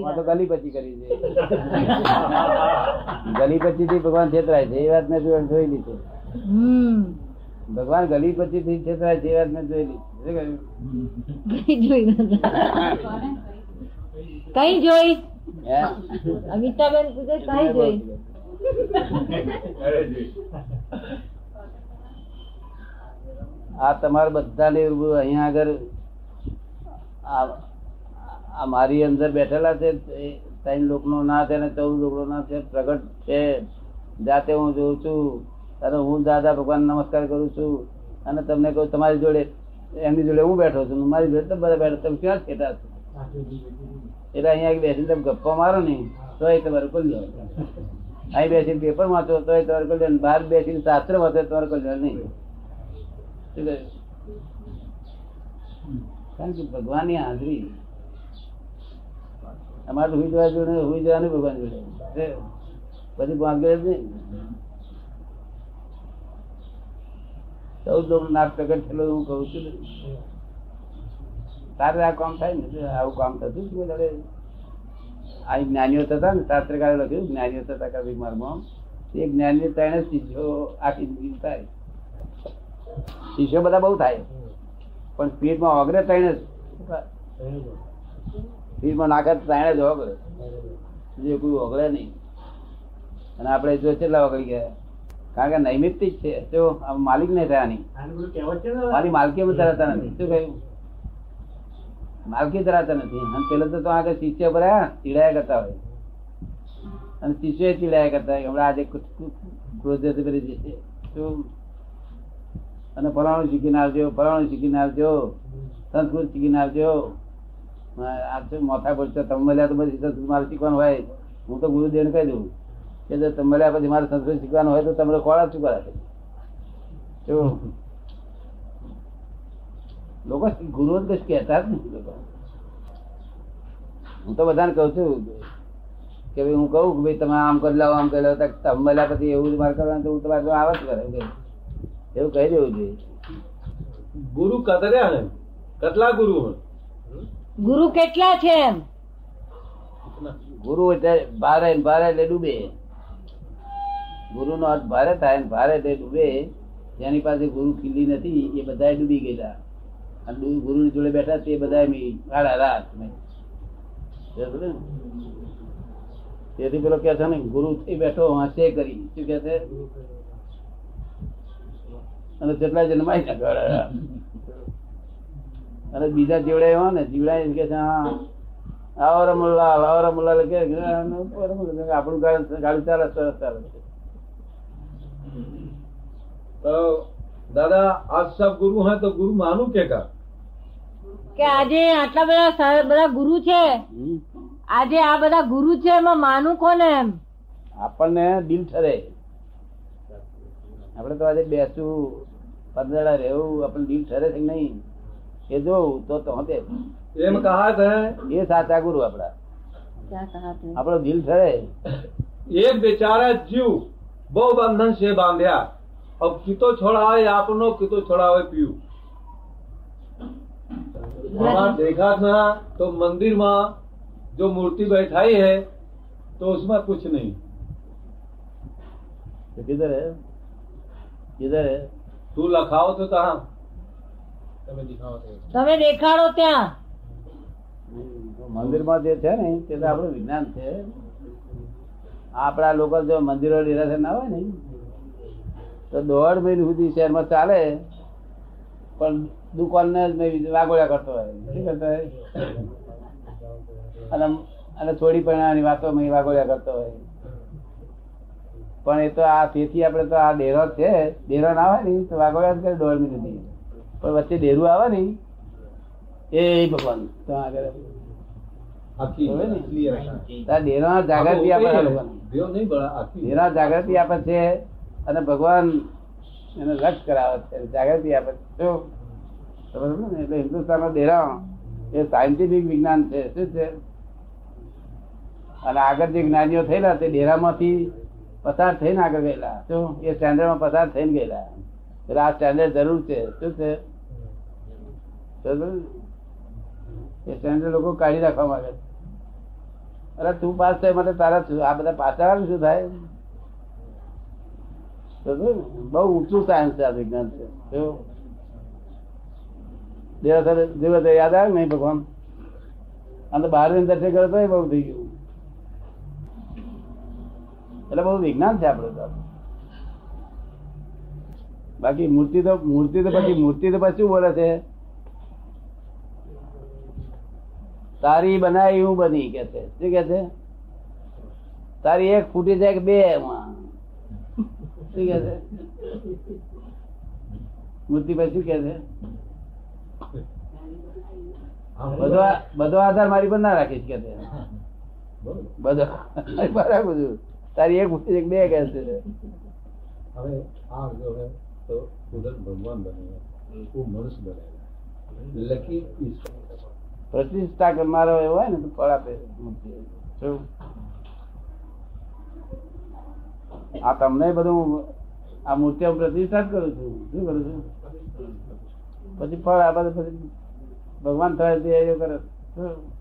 આ તો ગલી પછી કરી છે. ગલી પછી થી ભગવાન છેતરાય છે એ વાત મેં જોઈ છે ભગવાન ગલી પછી થી છેતરાય છે એ વાત મેં જોઈ નતા. કઈ જોઈ અમિતાબેન પૂછે કઈ જોઈ આ તમારે બધાને અહીંયા આગળ આ મારી અંદર બેઠેલા છે ત્રણ લોકનો ના છે અને ચૌદ લોકનો ના છે, પ્રગટ છે. જાતે હું જોઉં છું, અને હું દાદા ભગવાન નમસ્કાર કરું છું, અને તમને કહું, તમારી જોડે, એમની જોડે હું બેઠો છું મારી જોડે તમે બધા બેઠો, તમે ક્યાં છેટા છો? એટલે અહીંયા બેસીને તમે ગપ્પા મારો ને તો એ તમારું કલ્યાણ અહીં બેસીને પેપર વાંચો તો એ તમારું કલ્યાણ બહાર બેસીને શાસ્ત્ર વાંચો તમારું કલ્યાણ નહીં કારણ કે ભગવાનની હાજરી અમારે હુઈ જવા જોડે હુઈ જવાનું ભગવાન જોડે. પછી ભાગ્ય જ નહીં. ચૌદ લોકો નાક પ્રગટ થયેલો હું કહું છું તારે આ કામ થાય ને આવું કામ થતું જ તારે આ જ્ઞાનીઓ થતા ને, શાસ્ત્રકારે લખ્યું, જ્ઞાનીઓ થતા કવિ મારમાં એ જ્ઞાનીઓ ત્રણે શિષ્યો આખી જિંદગી થાય શિષ્યો બધા બહુ થાય. પણ સ્પીડમાં ઓગરે ત્રણે સ્પીડમાં નાખે ત્રણે જ ઓગળે જે કોઈ ઓગળે નહીં. અને આપણે જો કેટલા ઓગળી ગયા. કારણ કે નૈમિત્તિક છે. તો માલિક નહીં. થયાની મારી માલકી અમે ધરાતા નથી. શું કહ્યું? માલકી ધરાતા નથી. અને પેલા તો તો આગળ શિષ્ય ભર્યા ચીડાયા કરતા હોય. અને શિષ્ય ચીડાયા કરતા હોય. હમણાં આજે ક્રોધ કરી જશે શું અને ફલાણું શીખીને આવજો ફલાણું શીખીને આવજો સંસ્કૃત શીખીને આવજો. આ શું માથા પડશે તમે મળ્યા તો પછી સંસ્કૃત મારે શીખવાનું હોય. હું તો ગુરુદેવને કહી દઉં કે જો તમે મળ્યા પછી મારે સંસ્કૃત શીખવાનું હોય તો તમને કોળા શું કરાશે લોકો ગુરુ જ કશું કહેતા જ લોકો. હું તો બધાને કહું છું કે ભાઈ હું કહું કે ભાઈ તમે આમ કરી લાવો, આમ કરી લાવો તમે મળ્યા પછી એવું જ મારે કરવાનું તો હું તમારે તો આવે જ કરે એવું કહી દેવું જોઈએ. ગુરુ કતર્યા ને કેટલા ગુરુ હે? ગુરુ કેટલા છે એમ? ગુરુ એટલે ભારે ભારે એટલે ડૂબે. ગુરુ નો અર્થ ભારે થાય ભારે એટલે ડૂબે. જેની પાસે ગુરુ ખીલી નથી, એ બધા ડૂબી ગયેલા. અને ગુરુ જોડે બેઠા તે બધા આડા રાત તેથી પેલો કે છે ને, ગુરુ થી બેઠો, હસે કરી. શું કે છે? અને જેટલા જન્માય અને બીજા જીવડા એવા ને જીવડા એમ કે છે હા આવો રમુલ્લા આવો રમુલ્લા કે આપણું ગાડું ગાડી ચાલે સરસ ચાલે. છે તો દાદા આજ સબ ગુરુ હે તો ગુરુ માનું કે કા? કે આજે આટલા બધા બધા ગુરુ છે? આજે આ બધા ગુરુ છે એમાં માનું કોને એમ? આપણને દિલ ઠરે. આપણે તો આજે બેસું પંદડા રહેવું આપણને દિલ ઠરે છે નહીં? એ જોવું તો તો હતે એમ કહા હે એ સાચા ગુરુ આપડા આપણો દિલ ઠરે એક બેચારા જીવ બહુ બંધન છે બાંધ્યા अब कितो छोड़ावे आपनो कितो छोड़ावे पीयू हमारा देखा था तो मंदिर में जो मूर्ति बैठाई है तो उसमें कुछ नहीं तो किधर है किधर है तू लखाओ तो कहा તમે દેખાડો ત્યાં. મંદિરમાં જે છે ને તે તો આપણું વિજ્ઞાન છે. આપણા લોકો જો મંદિરો નિરાશા ના હોય ને તો દોઢ મહિના સુધી શહેરમાં ચાલે પણ દુકાનને જ મેં વાગોળ્યા કરતો હોય. શું કરતો હોય? અને અને થોડી પણ વાતો મેં વાગોળ્યા કરતો હોય. પણ એ તો આ તેથી આપણે તો આ ડેરો છે ડેરો ના આવે ને તો વાગોળ્યા જ કરે દોઢ મિનિટથી પણ વચ્ચે ડેરું આવે ને એ ભગવાન. જાગૃતિ આપે છે અને ભગવાન એને રક્ષ કરાવે છે. જાગૃતિ આપે છે. જો ને? એટલે ડેરા એ સાયન્ટિફિક વિજ્ઞાન છે. શું છે? અને આગળ જે જ્ઞાનીઓ થયેલા તે ડેરામાંથી પસાર થઈને આગળ ગયેલા. શું એ સ્ટેન્ડર્ડમાં પસાર થઈને ગયેલા. એટલે આ સ્ટેન્ડર્ડ જરૂર છે. શું છે? એ સ્ટેન્ડર્ડ લોકો કાઢી રાખવા માંગે અરે તું પાસ થાય માટે તારા છું આ બધા પાછા આવે શું થાય બહુ ઊંચું સાયન્સ છે આ વિજ્ઞાન છે. કેવું? દેવા સાથે જેવા તે યાદ આવે નહીં ભગવાન? આમ તો બહાર દર્શન કરે તો બહુ થઈ ગયું. એટલે બહુ વિજ્ઞાન છે આપડે તો. બાકી મૂર્તિ તો મૂર્તિ તો પછી મૂર્તિ તો પછી શું બોલે છે? તારી બનાવી હું બની કે છે? શું કે છે? તારી એક ફૂટી છે કે બે એમાં? શું કે છે? મૂર્તિભાઈ શું કે છે? બધો આધાર મારી પર ના રાખીશ, કે છે? બધો. બરાબર તારી એક ફૂટી છે કે બે કે છે? હવે ભગવાન બનેલા મનુષ્ય બનેલા લખી પ્રતિષ્ઠા કરનારો એવો હોય ને તો ફળ આપે. આ તમને બધું આ મૂર્તિ પ્રતિષ્ઠા જ કરું છું. શું કરું છું? પછી ફળ આ બધું ભગવાન થાય તે કરે. શું